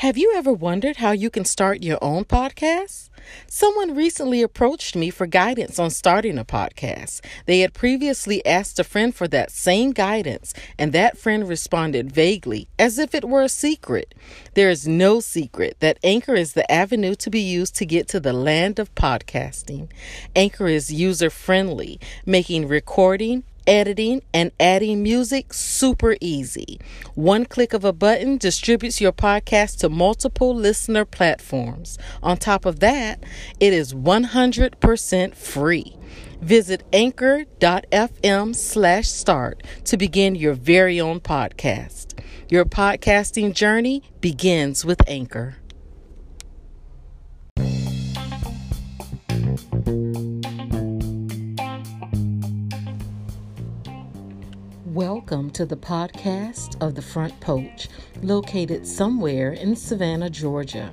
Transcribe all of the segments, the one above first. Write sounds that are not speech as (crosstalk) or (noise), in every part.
Have you ever wondered how you can start your own podcast? Someone recently approached me for guidance on starting a podcast. They had previously asked a friend for that same guidance, and that friend responded vaguely, as if it were a secret. There is no secret that Anchor is the avenue to be used to get to the land of podcasting. Anchor is user friendly, making recording, editing, and adding music super easy. One click of a button distributes your podcast to multiple listener platforms. On top of that, it is 100% free. Visit anchor.fm slash start to begin your very own podcast. Your podcasting journey begins with Anchor. Welcome to the podcast of the Front Porch, located somewhere in Savannah, Georgia,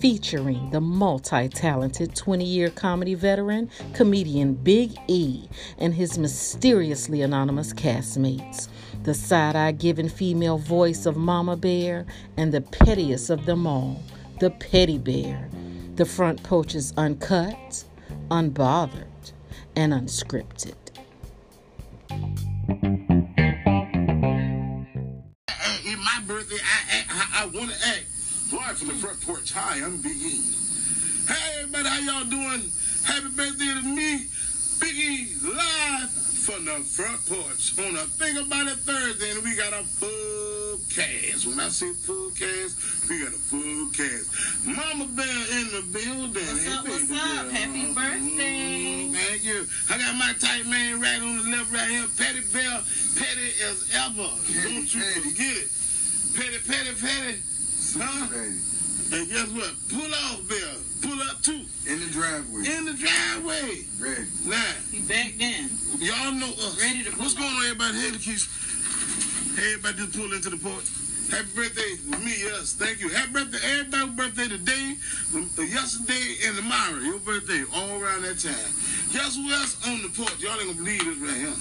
featuring the multi talented 20 year comedy veteran, comedian Big E, and his mysteriously anonymous castmates, the side eye giving female voice of Mama Bear, and the pettiest of them all, the Petty Bear. The Front Porch is uncut, unbothered, and unscripted. Birthday, I how I want to act. Live from the front porch. Hi, I'm Big E. Hey, everybody, how y'all doing? Happy birthday to me, Big E, live from the front porch on a Think About It Thursday, and we got a full cast. When I say full cast, we got a full cast. Mama Bear in the building. What's Hey, up, what's up? girl. Happy birthday. Mm, Thank you. I got my tight man right on the left right here. Petty Bell, petty as ever. Don't you forget it. Petty, petty, petty. Huh? Ready. And guess what? Pull off, Bill. Pull up too. In the driveway. In the driveway. Ready. Now, He back then. y'all know us. Ready to pull What's going on, everybody? Hey, the keys. Hey, everybody just pull into the porch. Happy birthday to me, yes. Thank you. Happy birthday, everybody's birthday today, yesterday, and tomorrow. Your birthday, all around that time. Guess who else on the porch? Y'all ain't gonna believe this right here.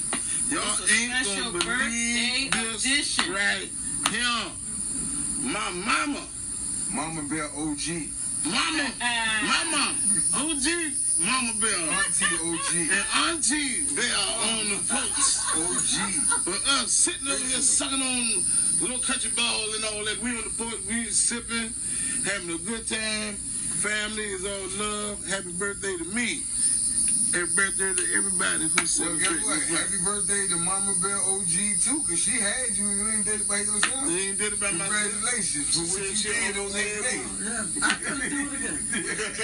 Y'all ain't gonna believe birthday this edition. right here. My mama, Mama Bear OG. mama, (laughs) mama, OG, Mama Bell, Auntie OG. and Auntie Bell on the porch. OG. But us sitting over here sucking on little country ball and all that. We on the porch, we sipping, having a good time. Family is all love. Happy birthday to me. Happy birthday to everybody who Well, guess what? Happy birthday to Mama Bear OG too, cause she had you you ain't did it by yourself. You ain't did it by myself. Congratulations for what you did on that almost day. (laughs) Do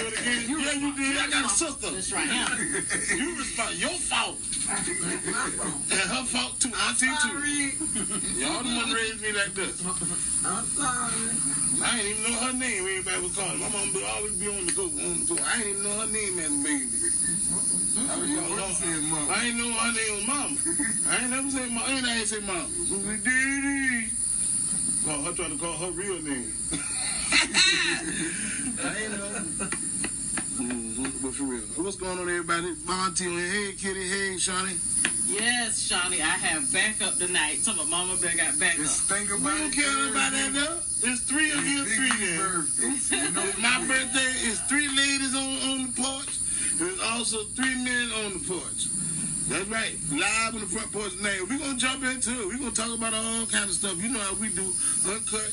it again. (laughs) Yeah, you did. I got a sister. That's right here. (laughs) You respond. Your fault. And her fault too. Auntie too. Y'all the one raised me like this. I'm sorry. I ain't even know her name. Everybody was calling. My mom would always be on the go, on the go. I ain't even know her name as a baby. I, was You calling said, Mama? I ain't know her name was mama. I ain't never said mama. And I ain't say mama. Dee Oh, her trying to call her real name. (laughs) I ain't know. Mm-hmm. But for real. What's going on, everybody? Monty, hey, Kitty, hey, Shawnee. Yes, Shawnee, I have backup tonight. Talking about Mama Bear got backup. Just think We don't it. care about that, though. There's three of you, three Biggie's there. you My birthday is three ladies on, on the porch. There's also three men on the porch. That's right. Live on the front porch tonight. We're going to jump into it. We're going to talk about all kind of stuff. You know how we do. Uncut,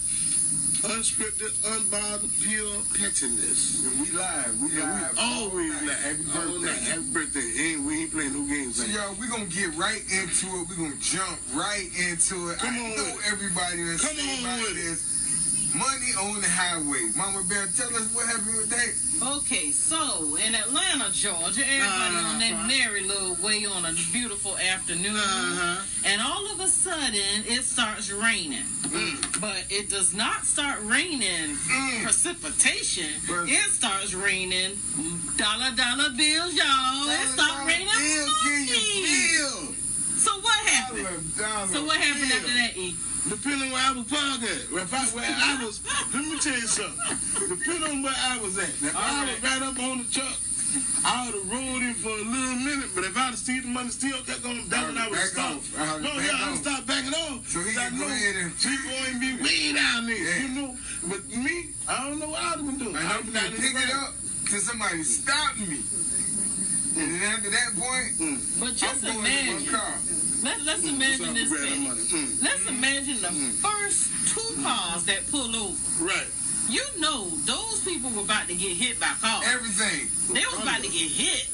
unscripted, unbothered, pure pettiness. We live. We And live. we always night. live. Happy All night. birthday. Happy birthday. And we ain't playing no games. So y'all, we gonna get right into it. We gonna jump right into it. Come I on know everybody that's Come on with it. this. Money on the highway. Mama Bear, tell us what happened with that. Okay, so in Atlanta, Georgia, everybody on that Uh-huh. merry little way on a beautiful afternoon, Uh-huh. and all of a sudden it starts raining. Mm. But it does not start raining Mm. precipitation. But- It starts raining dollar dollar bills, y'all. It starts raining money. So what happened? Dollar, dollar So what happened bill. after that, E? Depending where I was parked at. If I, where I was, let me tell you something. Depending on where I was at. If I All was right up on the truck, I would have rolled it for a little minute, but if I'd have seen the money still kept going down, I would have Back stopped. off. I would've No, back yeah, I would stop backing off. So he I can go know ahead and- She going to be way down there, Yeah. you know. But me, I don't know what I would have been doing. I I'm would gonna have pick it up till somebody stop me. And then after that point, hmm. But I'm just going in my car. Let, let's imagine this thing. Mm. Let's imagine the first two cars that pull over. Right. You know, those people were about to get hit by cars. Everything. They was about to get hit.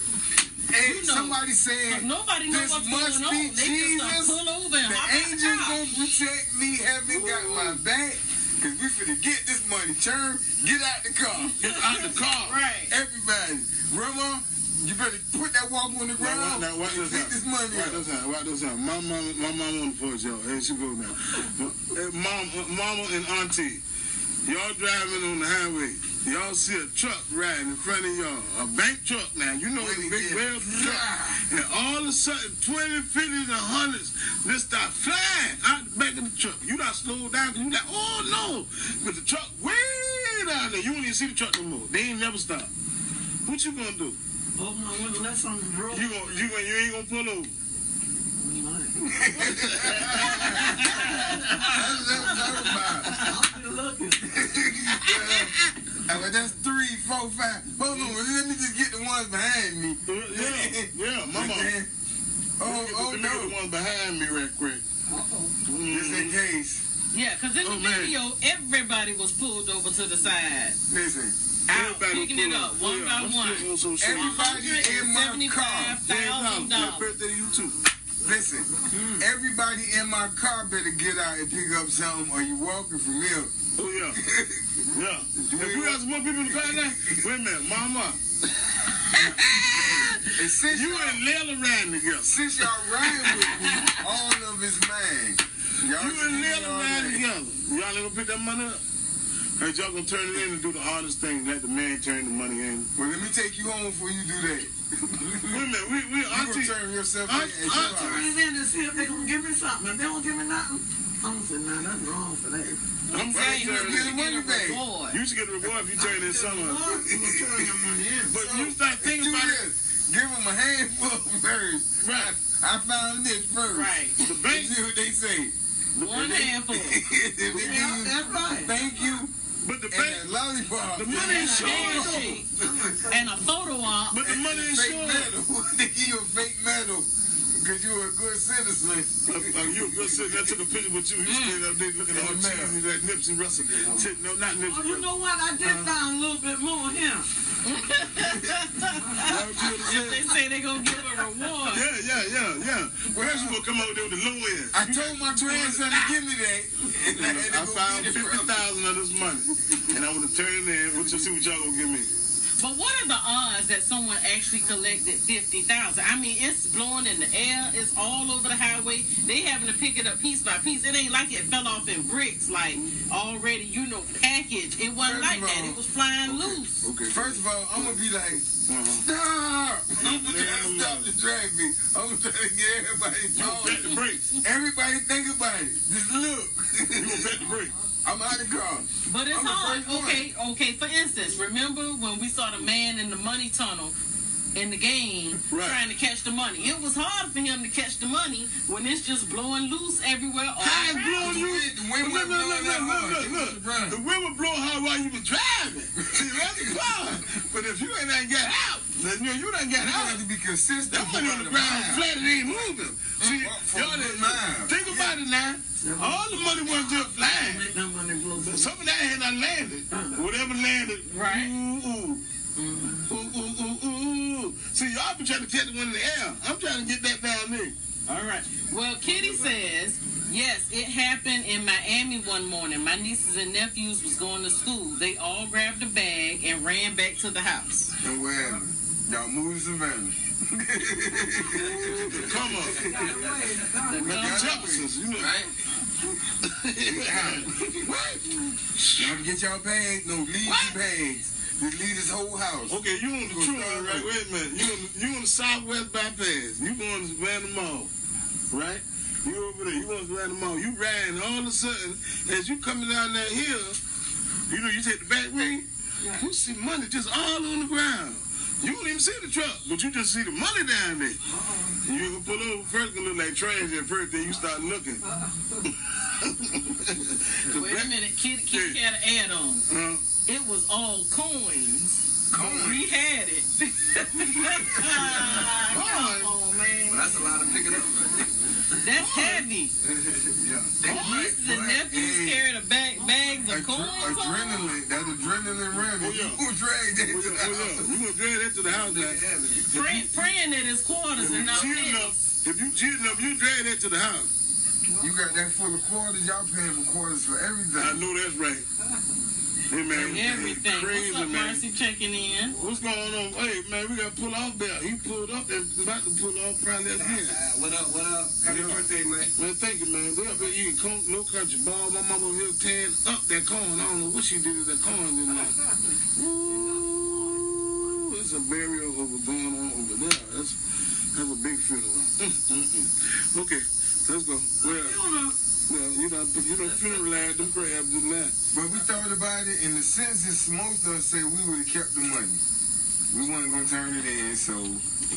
And You know, somebody said, Nobody knows what's must going on. be They just done Jesus. pull over and the angels gonna protect me. Heaven got my back. Cause we finna get this money. Turn, get out the car. Get out the car. (laughs) Right. Everybody. Grandma, you better put that walk on the ground. now, watch this out. this money Watch up. this out. Watch this out. My mama, my mama on the porch, y'all. Here she go now. Eh, Mom, mama and auntie, y'all driving on the highway. Y'all see a truck riding in front of y'all. A bank truck now. You know it's a big whale truck. And all of a sudden, 20, 50, and hundreds just start flying out the back of the truck. You not slow down because you like, oh no. But the truck way down there. You won't even see the truck no more. They ain't never stop. What you gonna do? Oh my window, that's on the road. You gonna, you gonna, you ain't gonna pull over. That's I'm talking about. But that's three, four, five. Hold on, let me just get the ones behind me. Yeah, yeah, mama. Oh, oh Let me get the no. one behind me real quick. Just in case. Yeah, because in the Oh, man. video, everybody was pulled over to the side. Listen, Out, Everybody picking it up one Yeah, by I'm one. still on some shit. Everybody in my car. Happy $175,000. birthday to you too. listen. Hmm. Everybody in my car better get out and pick up something or you walking from here. Oh yeah, (laughs) yeah. If we got some more people in the car now, wait a minute, mama. (laughs) And since You and Layla riding together. since y'all riding with me, all of it's mine. Y'all You and give me Layla all riding together. Y'all ain't gonna pick that money up. Hey, y'all gonna turn it in and do the hardest thing, let the man turn the money in. Well, let me take you home before you do that. Wait a minute, we, we, You gonna auntie, turn yourself Aunt- in at your Aunt- house. Turn it in to see if they gonna give me something. If they don't give me nothing, I'm saying, nah, that's wrong for that. I'm saying, you turn get it a in. money back. Reward. You should get a reward if you turn in some of it. You gonna turn your money in. (laughs) But you start thinking Do about it. this. Give them a handful first. Right. I found this first. Right. The bank, See what they say. One handful. if (laughs) they give Yeah, that's right. thank you but the and bank, that lollipop. the money And is a And a photo op. But the and money is fake short. medal. they give you a fake medal because you're a good citizen. Uh, uh, you go sit there, took a picture with you. You standing up there looking at all In the mail. cheesy like Nipsey Russell. Sit- No, not Nipsey Oh, you know what? I just found a little bit more here. What you? They say they gonna give a reward. Yeah, yeah, yeah, yeah. Well, that's gonna come out there with the low end. I told my grandson to give me that. And I, I found get it fifty from- thousand of this money, and I want to turn it in. What you see? What y'all gonna give me? But what are the odds that someone actually collected fifty thousand? I mean, it's blowing in the air. It's all over the highway. They having to pick it up piece by piece. It ain't like it fell off in bricks, like already, you know, packaged. It wasn't First like of that. It was flying loose. Okay. First of all, I'm gonna be like, Uh-huh. stop! (laughs) I'm gonna try to stop the traffic. I'm gonna try to get everybody You gonna the talking. brakes. Everybody think about it. Just look. You gonna the brakes. I'm out of the car. But it's I'm hard. first one. Okay, okay. For instance, remember when we saw the man in the money tunnel in the game Right. trying to catch the money? It was hard for him to catch the money when it's just blowing loose everywhere. all How it's blowing The you? wind- the wind Look, wasn't look, look, look, look, look. The wind was blowing hard while you was driving. (laughs) See, that's fine. But if you ain't done got out, then you, you done got You out. have to be consistent. That money on the ground flat, it ain't moving. See, Walk y'all didn't- mile. think about it now. All the money wasn't just flying. Make that money blow. Some of that had not landed. Landed, Right. Ooh, ooh. Mm-hmm. Ooh, ooh, ooh, ooh. See, y'all been trying to catch the one in the air. I'm trying to get that down there. All right. Well, Kitty says, yes, it happened in Miami one morning. My nieces and nephews was going to school. They all grabbed a bag and ran back to the house. And wherever. Y'all move to Savannah. Come on. The The Jeffersons, you know. Right? (laughs) Y'all get y'all bags. No, leave What? your bags. Just leave this whole house. Okay, you on the Go true one, right? Wait a minute. You on the, you on the Southwest bypass. You going to Savannah Mall, right? You over there. You on Savannah Mall. You riding. All of a sudden, as you coming down that hill, you know you take the back way. You see money just all on the ground. You don't even see the truck, but you just see the money down there. You can pull over first, gonna look like trash at first, then you start looking. The (laughs) Wait a minute, Kid, Kid had an ad on. Uh, It was all coins. Coins. We had it. (laughs) (laughs) Come on, man. That's a lot of picking up. That's heavy. Yeah. Nieces and nephews Hey, carried a bag, bags of adre- coins. adrenaline, that adrenaline running. Oh, yeah. You drag that to the house. You gonna drag that to the house now. Praying, praying at his quarters If and you not cheating up, if you cheating up, you drag that to the house. You got that full of quarters, y'all paying for quarters for everything. I know that's right. Hey man, everything. crazy What's up, man. Mercy? Checking in. What's going on? Hey man, we got to pull off there. He pulled up and about to pull off probably again. What up, what up? Happy Yeah. birthday, man. Man, thank you, man. They up there eating corn, no country ball. My mama over here tearing up that corn. I don't know what she did to that corn this night. (laughs) Ooh, it's a burial over going on over there. That's that's a big funeral. Mm, mm, mm. Okay, let's go. Well, well, you know, you know, funeralize them crabs just now. But we thought about it in the census, most of us said we would have kept the money. We weren't gonna turn it in, so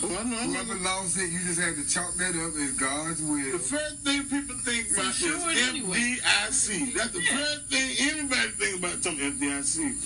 Oh, I know. I'm not whoever gonna- lost it, you just had to chalk that up as God's will. The first thing people think about sure is anyway. FDIC. That's the Yeah. first thing anybody think about something FDIC.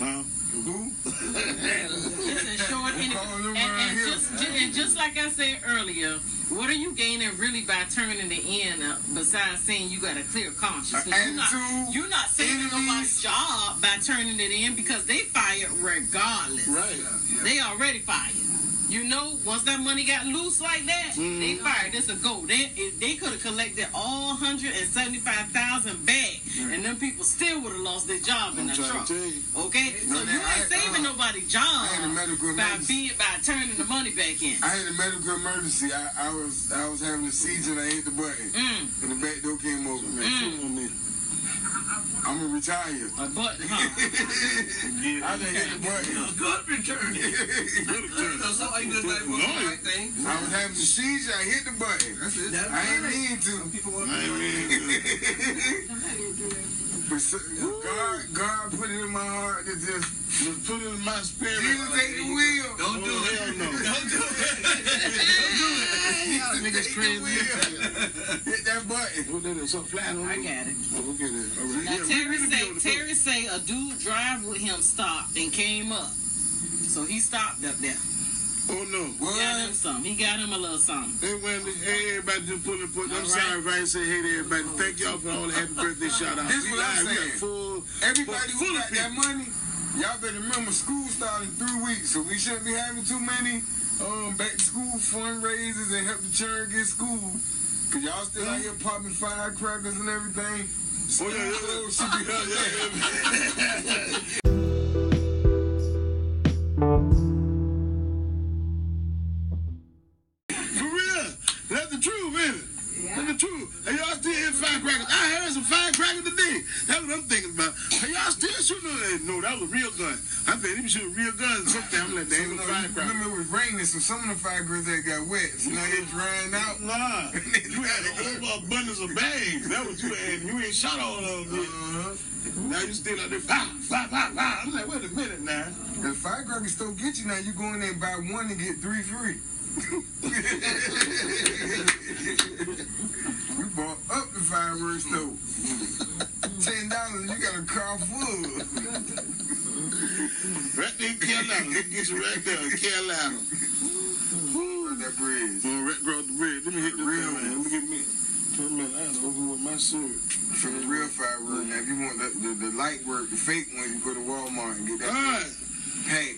Huh? Who? (laughs) (laughs) Listen, short and, Call them and, and, around here. just, ju- and just like I said earlier, what are you gaining really by turning the in uh, besides saying you got a clear conscience? You're not, you're not saving nobody's job by turning it in because they fired regardless. Right. They already fired. You know, once that money got loose like that, Mm-hmm. they fired. This a go. They they could have collected all hundred and seventy five thousand back, and them people still would have lost their job in I'm the truck. to tell you. Okay, so No, you ain't saving uh, nobody's I had a job medical by being by turning the money back in. I had a medical emergency. I, I was I was having a seizure and I hit the button. Mm, And the back door came open. mm, I'm gonna retire. a button, huh? (laughs) I done hit the button. (laughs) Good return. That's all you just like doing the right thing. I was having a seizure. I hit the button. That's it. That's I ain't right. mean Some people want I ain't mean (laughs) But so, God, God put it in my heart to just Just put it in my spirit. Jesus take the wheel. Don't do Oh, it. hell no. Don't do it. Niggas crazy. Hit that button. What that is? Something flat on I got it. Oh, okay then. All right. Now Yeah, Terry say Terry say a dude drive with him stopped and came up, so he stopped up there. Phone. Oh no. He Got him some. He got him a little something. Hey Wendy, hey everybody just pulling the put. I'm All right. sorry if I didn't say hey to everybody. Thank y'all for all the happy birthday shout outs. This We what I'm live, we got saying. full Everybody full who of got that money, y'all better remember school starting in three weeks, so we shouldn't be having too many um back to school fundraisers and help the children get school. Cause y'all still out here popping firecrackers and everything. Oh yeah, yeah, should be (laughs) yeah, (laughs) I think they be shooting real guns. (laughs) Sometimes I'm like, they ain't no know, firecrackers. remember it was raining, so some of the firecrackers that got wet. So now they drying out. Nah, (laughs) you had an overabundance of bags. That was you had. You ain't shot all of them. Uh-huh. Now you still out there, fire, fire, fire, fire. I'm like, wait a minute now. The firecrackers still get you now. You go in there and buy one and get three free. (laughs) we bought up the fireworks though. Ten dollars, you got a car full. Right there in Carolina. Let me get you right there in Carolina. that bridge. I'm right across the bridge. Let me hit the Real thing, man. Look at me. Wait a minute, I had to with my shirt. For the real fireworks. Now, if you want the, the, the light work, the fake one, you go to Walmart and get that. All right. Hey,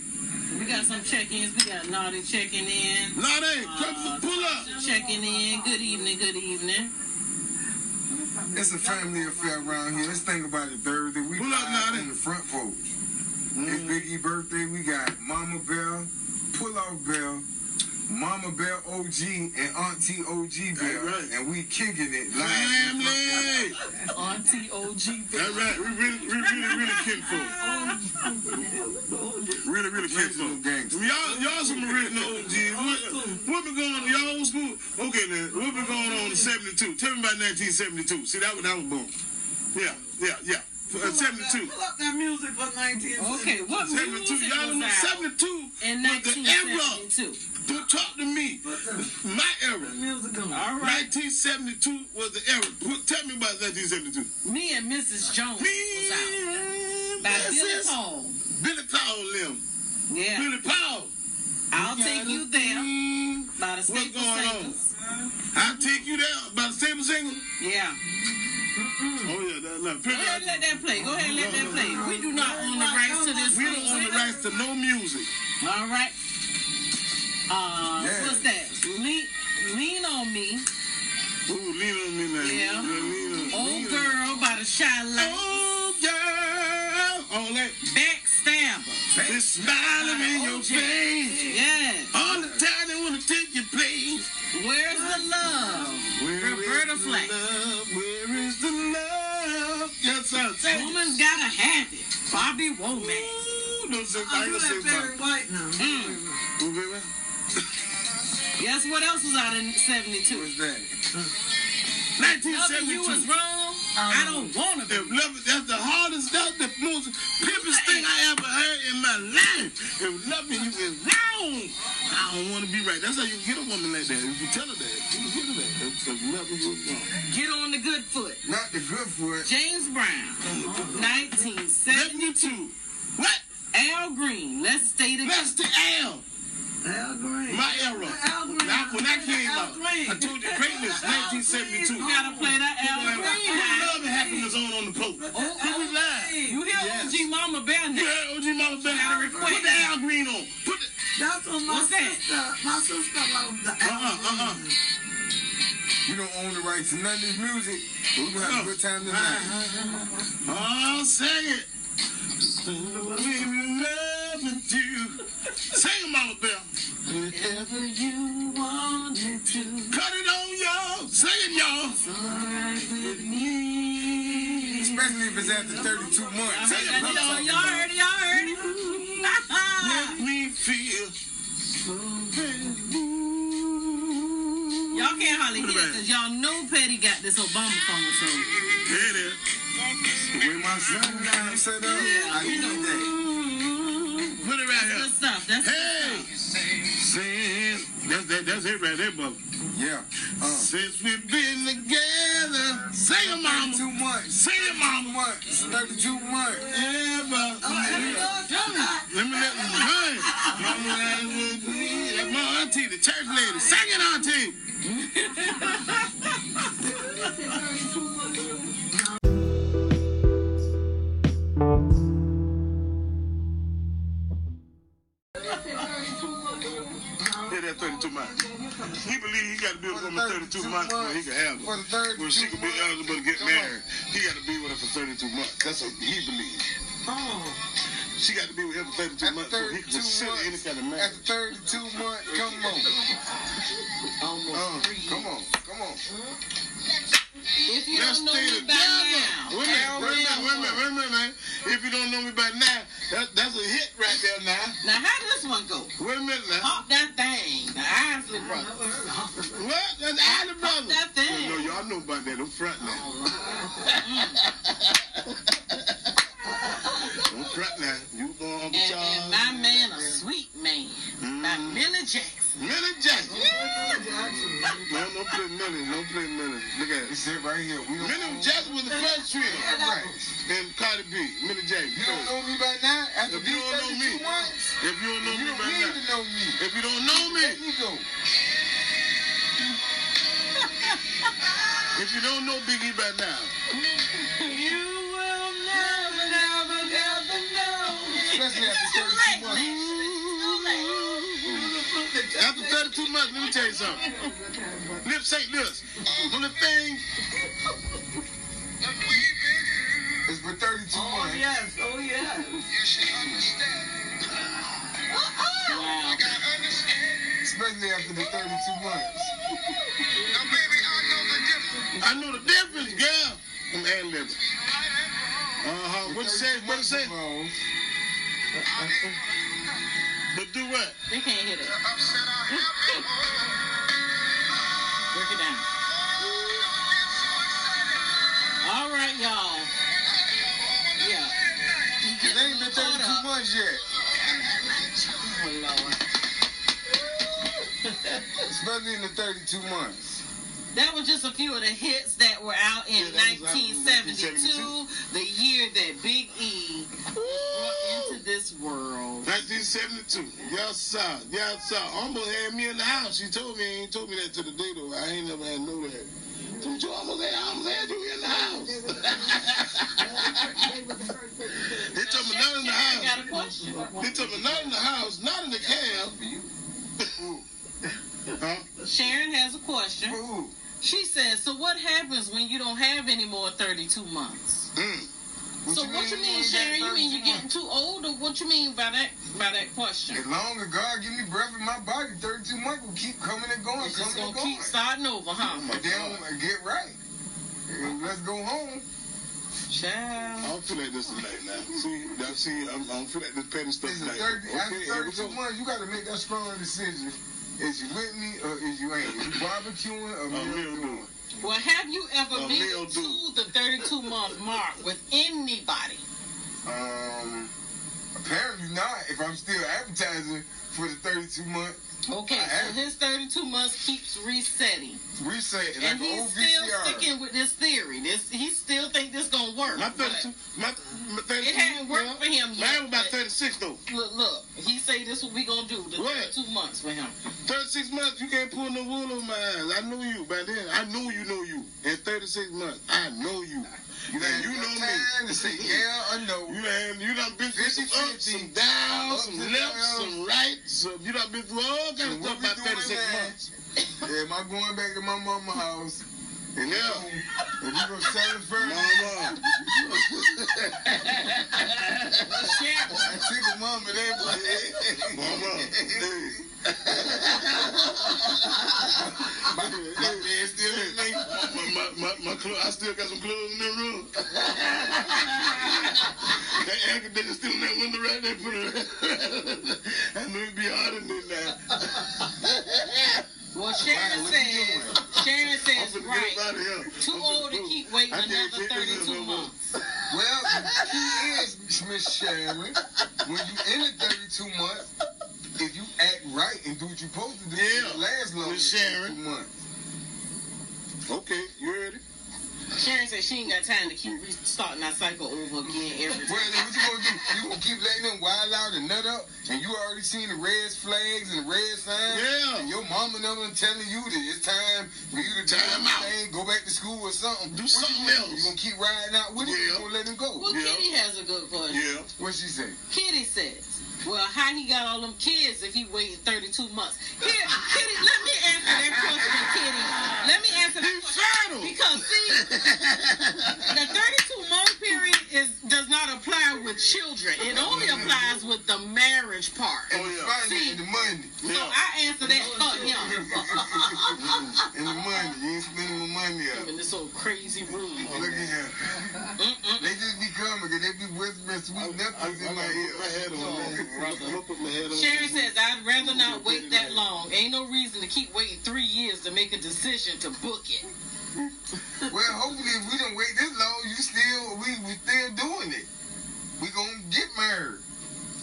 We got some check-ins. We got Naughty checking in. Now they, Uh, come pull up. Checking in. Good evening. Good evening. it's a family affair around here. Let's think about it Thursday. We Pull up, live Nolly. on the front porch. It's Big E birthday. We got Mama Bell, Pull Out Bell, Mama Bell OG, and Auntie OG Bell. Right. And we kicking it live. on the front Family. Auntie OG. That's right. We really, we really, really (laughs) kinfolk. Really, really Original kinfolk. gangster. Y'all, y'all some original OGs. What, what been going on? Y'all old school? Okay then. What been going on in '72? Tell me about 1972. See, that was that was boom. Yeah, yeah, yeah. Uh, 72. Pull that music for 19. Okay, what 72. music Y'all was out 72 in was the era. 1972? Don't talk to me. My era. Music on. All right. 1972 was the era. Put- Tell me about 1972. Me and Mrs. Jones Me, was out. By Billy Paul. Billy Paul, them. Yeah. Billy Paul. I'll take you there. By the What's Staple going on? I'll take you there. By the Staple single? Yeah. Oh, yeah. That, that, Go ahead and let that play. Go ahead and let that play. We do not own the rights to this we don't own the rights to no music. All right. Uh, Yeah. what's that? Lean, lean on me. Ooh, lean on me now. Yeah. lean on, Old lean on. girl by the shy light. Oh, girl. All that. Backstabber. It's smiling in your face. Yeah. All the time they want to take your place. Where's the love? Where Roberta Flack. The love? Yes, sir. Say. Woman's gotta have it. Bobby Womack. Ooh, no, sir. I I ain't gonna say White now. Mm. Ooh, baby. Guess what else was out in 72? What's that? Loving you is 1972. wrong. I don't wanna be. Love, that's the hardest, that's the most pimpest thing I ever heard in my life. If loving you is wrong, I don't want to be right. That's how you get a woman like that. If you tell her that, you get her that. If loving you wrong. Get on the good foot. Not the good foot. James Brown, 1972. What? Al Green, let's stay together. That's the L. Al Green. My era. Al Green. Now, when that came Al out, Green. I told you greatness, (laughs) 1972. You gotta play that Al Put Green. love and happiness on on the post. Oh, Can we live? You hear Yes. OG Mama Bear You now? heard OG Mama Bear? Gotta. Put the Al Green on. Put the. That's what my What's that? sister, my sister loved the Al Uh-uh, uh-uh. Green. You don't own the rights to none of this music. But we're gonna have a good time tonight. Oh, sing it. We love you. Sing it, Mama Bear. Whatever you wanted to, Cut it on, y'all. Sing it, y'all. alright with me. Especially if it's after 32 months. Sing it, Y'all, y'all heard it, y'all heard it. Let me feel. y'all can't hardly Put it because y'all know Petty got this Obama phone, so. There it is. The way my sundown set up, I need that. That, that's it right there, bub. Yeah. Uh, Since we've been together, sing it, mama. 32 months. Sing it, mama. months. 32 months. Ever. Let me let me run. Mama that's with me. That's my auntie, the church lady. Sing it, auntie. (laughs) months. He believe he got to be with a woman 32 months before he can have her. For her. the third When she can be eligible to get married, he got to be with her for 32 months. That's what he believes. Oh, She got to be with him for 32 After months so he 32 can consider any kind of marriage. After 32 months, come on. Uh, come on. Come on. If you Let's don't know me by now, Wait a minute, wait a minute, wait a minute, wait a minute, man. If you don't know me by now, that, that's a hit right there now. now how does this one go? Wait a minute now. Pop that thing, the Isley Brothers. What? That's Ali Brothers. that thing. No, y'all know about that. Don't front now. Don't front now. You go Uncle And, Charles. and my man, a sweet man, by Mm. Millie Jackson. Millie Jackson. No, don't play Millie. Don't play Millie. Look at it. It's it right here. We don't Millie own- Jackson was the first trio. Right. And Cardi B. Millie Jackson. You don't know me by now? After If you these don't know me, months? if you don't know You me don't by need to know me. if you don't know me, Let me go. if you don't know Biggie by now, You will never, never, never know. Especially after 32 after 32 months, let me tell you something. Lip sync this. Only thing, It's for 32 oh months. yes, oh yeah. you yes. Wow. Especially after the 32 months. Now, baby, I know the difference, I know the difference, girl. I'm ad libbing. Uh-huh. What you say? What you say? But do what? They can't hear that. Break it down. All right, y'all. at 32 caught up. months yet. Oh, (laughs) Lord. Especially in the 32 months. That was just a few of the hits that were out in Yeah, that was out in 1972, the year that Big 72. Yes, sir. Yes, sir. Almost had me in the house. She told me, he told me that to the day, though. I ain't never had know that. So you almost had, I almost had you in the house. they told me not in the house. They told me not in the house, not in the cab. huh? (laughs) Sharon has a question. She says, so what happens when you don't have any more 32 months? Mm so what you mean, ain't Sharon? You mean you're getting too old, or what you mean by that by that question? As long as God give me breath in my body, 32 months will keep coming and going, It's just coming gonna and going. keep starting over, huh? my But then get right. Let's go home. I Child. don't feel like this tonight now. (laughs) See, now, see, I'm, I don't feel like this petty stuff Listen, tonight. 30, after Okay, here 32 months, you got to make that strong decision. Is you with me or is you ain't? Is you barbecuing or A meal meal doing? doing. Well, have you ever A made male it to the 32 month mark with anybody? Um, apparently not. If I'm still advertising for the 32 month Okay, so have. his 32 months keeps resetting. reset, like And an he's still VCR. sticking with this theory. This He still think this gonna work. My 32, my, my 32. It hadn't worked for him Mine yet. was about 36 though. Look, look. He say this what we gonna do. The What? 32 months for him. 36 months, you can't pull no wool on my eyes. I knew you by then. I knew you know you. In 36 months, I know you. You done you know me. to say yeah or no. (laughs) You done, you done been through some ups, some downs, some lefts, downs. some rights. Some, you done been through all And stuff what about 36 now? months. (coughs) Yeah, am I going back to my mama house? And Yeah. And you gonna sell it first? Mama. Sharon, I took a mama there, but Mama. My, my man still in me. My, my, my, my clo- I still got some clothes in the room. that air conditioner still in that window right there. Put it I knew it'd be harder than that. Well, Sharon Right, says, Sharon says, right. get up out of here. Too old to keep waiting another 32 no more. months. Well, (laughs) the key is, Miss Sharon, when you in the 32 months, if you act right and do what you're supposed to do, Yeah, it lasts longer Miss than Sharon. 32 months. Okay, you ready? Sharon said she ain't got time to keep restarting that cycle over again every time. Well, time. then what you gonna do? You gonna keep letting them wild out and nut up, and you already seen the red flags and the red signs. Yeah. And your mama and them telling you that it's time for you to do Time out. anything, go back to school or something. Do What something you else. You gonna keep riding out with it? Yeah. You gonna let him go? Well, Yeah. Kitty has a good question. Yeah. What she say? Kitty says, well, how he got all them kids if he waited 32 months? Here, Kitty, let me answer that question, Kitty. Let me answer that question. Because, see, the 32 month period is does not apply with children. It only applies with the marriage part. Oh, And the yeah. finance See. and the money. So Yeah. I answer that for him. (laughs) and the money. You ain't spending my money up. In this old crazy room. Look at here. Mm-mm. They just be coming because they be whispering sweet nothings in my ear. my head on. I'm gonna put my head on. Sharon says, I'd rather not wait that long. Ain't no reason to keep waiting three years to make decision to book it. (laughs) Well, hopefully, if we don't wait this long, you still we we still doing it. We gonna get married.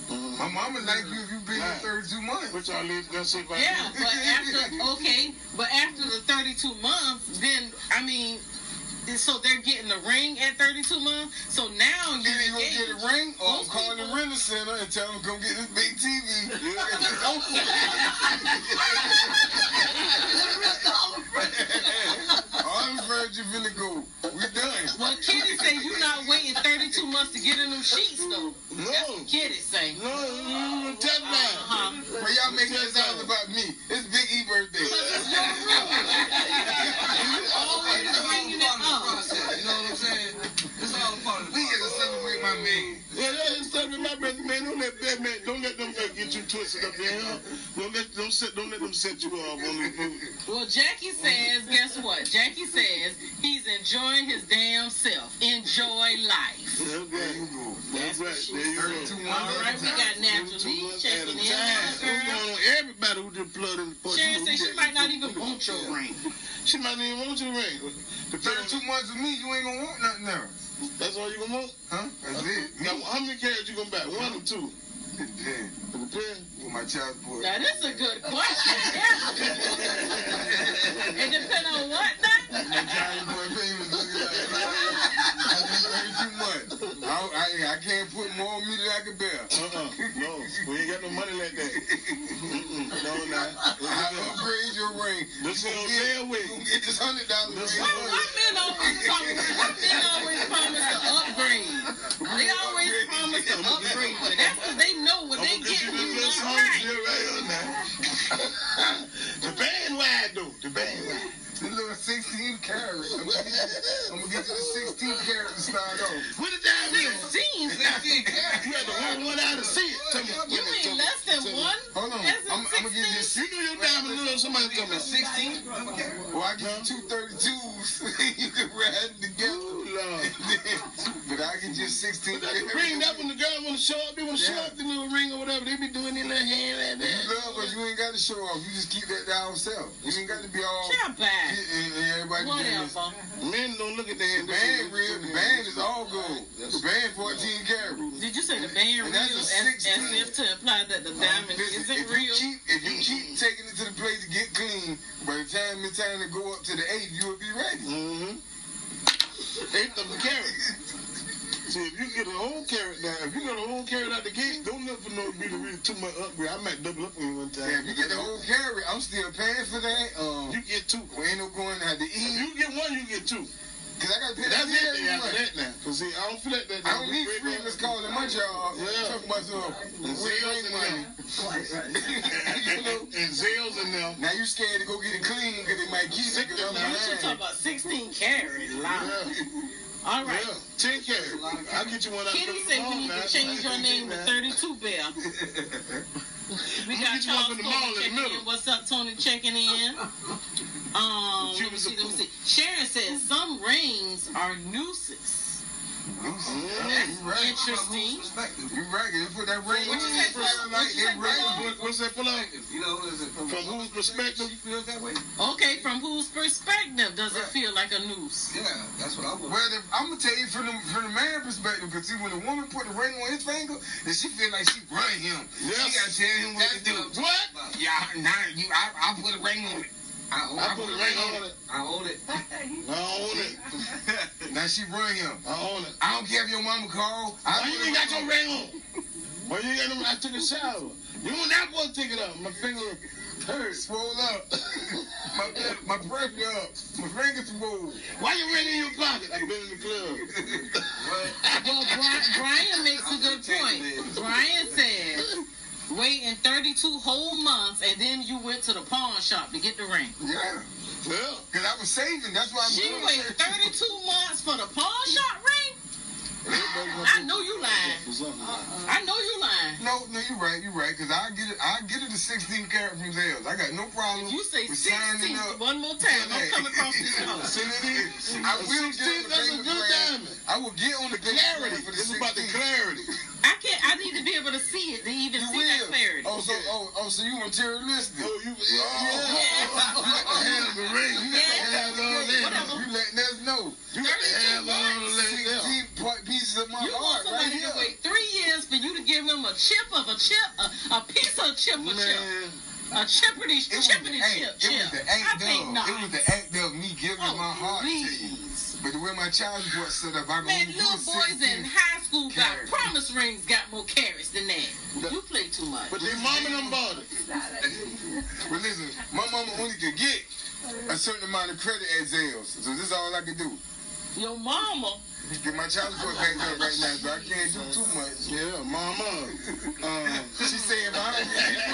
Mhm. My mama like you if you been Right. here 32 months. What y'all leave gonna say about Yeah, me? but after (laughs) okay, but after the 32 months, then I mean, so they're getting the ring at 32 months. So now Either you're you gonna engaged. get a ring or I'm Most calling the rental center and tell them come get this big TV. (laughs) All the furniture finna go. We done. Well, Kitty say you not waiting 32 months to get in them sheets though. That's No. what Kitty say. No, you tell me. Uh-huh. But y'all making this all about me. It's Big E birthday. It's (laughs) Always bringing it up. You know what I'm saying? It's all a part of the We get to celebrate my man. Yeah, yeah, something my brother, man. Let that man, you twisted up there. Huh? Don't let, don't set, don't let them set you off on the. Well, Jackie says, guess what? Jackie says he's enjoying his damn self. Enjoy life. That's right. That's right. There you go. 32 All months. right, we got Natural Lee checking in. time. What's What's girl? going on? Everybody who just plugged in the porch. Sharon says she might not even want your ring. She might not even want your ring. Depending 32 months with me, you ain't gonna want nothing else. That's all you gonna want? Huh? That's it. Now, how many carats you gonna buy? One or two? Depend. It depends. For my child support. That is a good question. (laughs) it depends on what now? My child support payments looking like I just paid too much. I, I, I can't put more on me than I can bear. Uh-uh. No, we ain't got no money like that. Mm-mm. No, not. I upgrade your ring. This You gonna get- with. you gonna get this hundred dollar ring. Why, why men always promise? Why men always promise to upgrade? They always promise to upgrade, but that's because they know what they get get you you this little not something right. right on now. (laughs) the band wide though. The band wide. The little 16 carat. I'm gonna get you, I'm gonna get you the 16 carat to start off. What the time is? Sixteen. (laughs) You had to hold one out to see it. Tell me. You tell me, tell mean less than one? Hold on. As I'm, I'm gonna get you 16? You knew your diamond little. Somebody tell me. 16. Well, I get you two 32s. (laughs) you can ride together. Ooh, Lord. (laughs) but I get you 16 But that ring, that when the girl want to show up, they want to show Yeah. up the little ring or whatever. They be doing their little hand like You love us, you ain't got to show off. You just keep that down self. You ain't got to be all. Shut back. And, and everybody doing this. Men don't look at The their band real, the band is all gold. The band 14 carat. Did you say the band And real that's a as, as if to imply that the diamond Listen, isn't if real? You keep, if you keep taking it to the place to get clean, by the time it's time to go up to the eighth, you will be ready. Mm-hmm. Eighth of the carat. (laughs) See, if you get a whole carat now, if you got a whole carat out the gate, don't look for no be to really too much upgrade. I might double up on you one time. Yeah, if you get the whole carat, I'm still paying for that. Um, You get two. we ain't no going out to If eat. you get one, you get two. Cause I got to pay That's that it every then after month. that now. Cause see, I don't feel like that. I don't need freelance calling my job. Yeah. Talking about some And Zales ain't and money. them. (laughs) you know, and Zales and them. now you scared to go get it clean because they might keep it. Cause I'm You should talk about 16 carat. Loud. Yeah, All right. yeah. Ten carat. I'll get you one out Kitty said we need to change your name to 32 Bear. (laughs) We got Charles Tony in the checking in. What's up, Tony checking in? (laughs) Um, let me see, let me see. Sharon says some rings are nooses. You right. You right. Put that ring What you say, say, ring. What's that pull? You know, is it from, From whose perspective? She feels that way? Okay, from whose perspective does it feel like a noose? Yeah, that's what I would. Well, I'm gonna tell you from the from the man perspective, because when a woman put the ring on his finger, then she feel like she running him. Yes. She gotta tell him what to do. What? Yeah, now you, I, I put a ring on it. I own, I put a ring on it. I own it. (laughs) I own it. (laughs) Now she run him. I own it. I don't care if your mama call. I Why you ain't got your ring on? Why you ain't got no? I took a shower. You don't not want to take it up. My finger hurts. Swole up. (laughs) my my pressure up. My fingers swole. Why you ring in your pocket? I've been in the club. Well, Brian, Brian makes a good point. Brian says, waiting 32 whole months and then you went to the pawn shop to get the ring. Yeah. Well, Cause I was saving. That's why I'm She doing waited 32 months for the pawn shop ring? I know you lying. Uh-uh. I know you lying. No, no, you're right. You're right. Cause I get it. I get it to 16 karat from Zales. I got no problem. If you say with 16 up. one more time, I'm coming across this (laughs) house. See what it is? I will get on the that's a good diamond. I will get on the clarity. for the It's about the clarity. (laughs) I can't. I need to be able to see it to even You see that will. clarity. Oh, so oh, oh, so you materialistic? Oh, you, yeah, Oh. yeah. Oh, oh, oh, Hand the ring. You to have all that. You letting us know. You have all of 16 part pieces of my You want heart right somebody here. to wait three years for you to give them a chip of a chip, a, a piece of chip of chip, a It was, chippity the chip it was the act of it was the act of me giving Oh, my heart to you. Please. But the way my child support set up, I can Man, only do little boys 16. in high school got promise rings, got more carats than that. You play too much. but their mama done bought it. But listen, my mama only could get a certain amount of credit at Zales. So this is all I can do. Your mama, Get my child support back up right now, so I can't do too much. Yeah, mama. (laughs) Um, She say if I don't get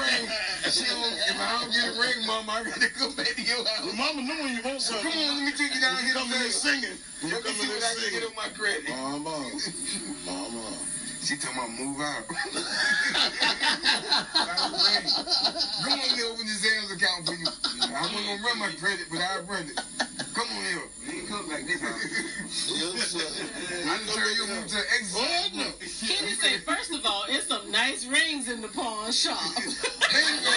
a she don't, if I don't get a ring, mama, I gotta go back to your house. mama when you want something. Come on, let me take you down here to come in there singing. You come in what there can get on my credit. Mama. Mama. She told me to move out. (laughs) Come on here, open the Zales account for you. I wasn't gonna run my credit, but I'll run it. Come on here. You ain't come like this, sir. (laughs) I just tell you move to exit. Oh, no. Kenny said, first of all, it's some nice rings in the pawn shop. (laughs) There you go.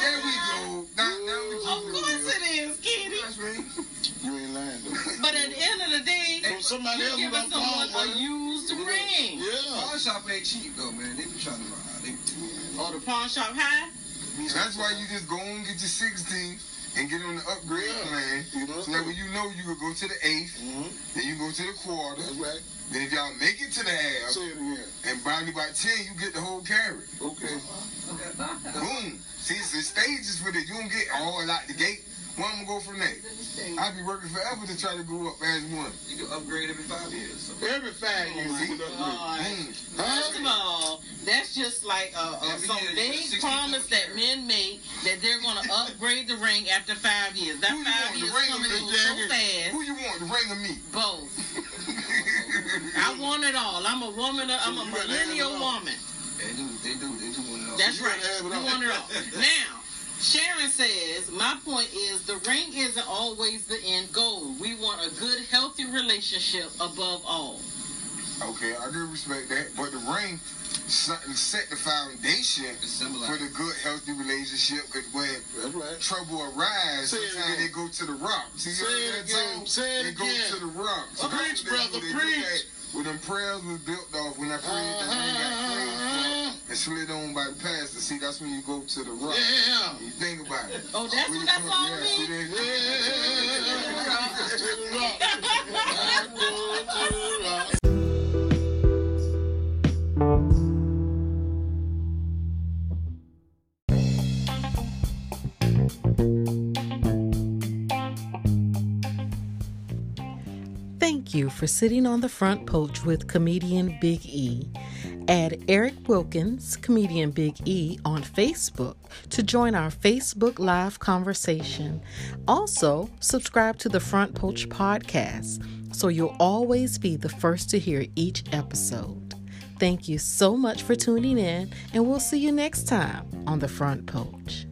There we go. Now, now we of course it is, Kenny. You ain't lying, though. But at the end of the day, From somebody You're else giving someone phone, a used You ring. Yeah. Pawn shop ain't cheap though, man. They be trying to buy. They, Or the pawn shop high. That's why you just go and get your 16 and get on the upgrade Yeah. plan. You know? So that when you know you could go to the eighth, Mhm. then you go to the quarter. That's right. Then if y'all make it to the half it and by by 10, you get the whole carat. Okay. Boom. See, it's the stages for this. You don't get all out the gate. One I'm gonna go from there. I be working forever to try to go up as one. you can upgrade every five years. So. Every five years my you get upgrade. God. Boom. First of all, that's just like uh, uh, some year big promise that men make that they're going to upgrade the ring after five years. That Who you five want, years the ring or coming me? in so fast. Who you want, the ring or me? Both. (laughs) I want it all. I'm a woman. I'm a You gotta have millennial woman. They do. They do. They do want to know. That's You right. gotta have it We all. want it all. (laughs) Now, Sharon says, my point is the ring isn't always the end goal. We want a good, healthy relationship above all. Okay, I do respect that, but the ring set set the foundation for the good, healthy relationship. Because when That's right. trouble arises, Say it sometimes again. they go to the rock. See, you Say heard it that again. song? Say it they go again. to the rock. So Preach, that's what they brother, do. They look preach. at When them prayers was built off, when I prayed, the ring got prayed Uh-huh. for and slid on by the pastor. See, that's when you go to the rock. Yeah. You think about it. Oh, that's When what you that song yeah, means? see, they- To the go to the rock. Thank you for sitting on the front porch with comedian Big E. Add Eric Wilkins, comedian Big E, on Facebook to join our Facebook Live conversation. Also, subscribe to the Front Porch podcast so you'll always be the first to hear each episode. Thank you so much for tuning in, and we'll see you next time on the Front Porch.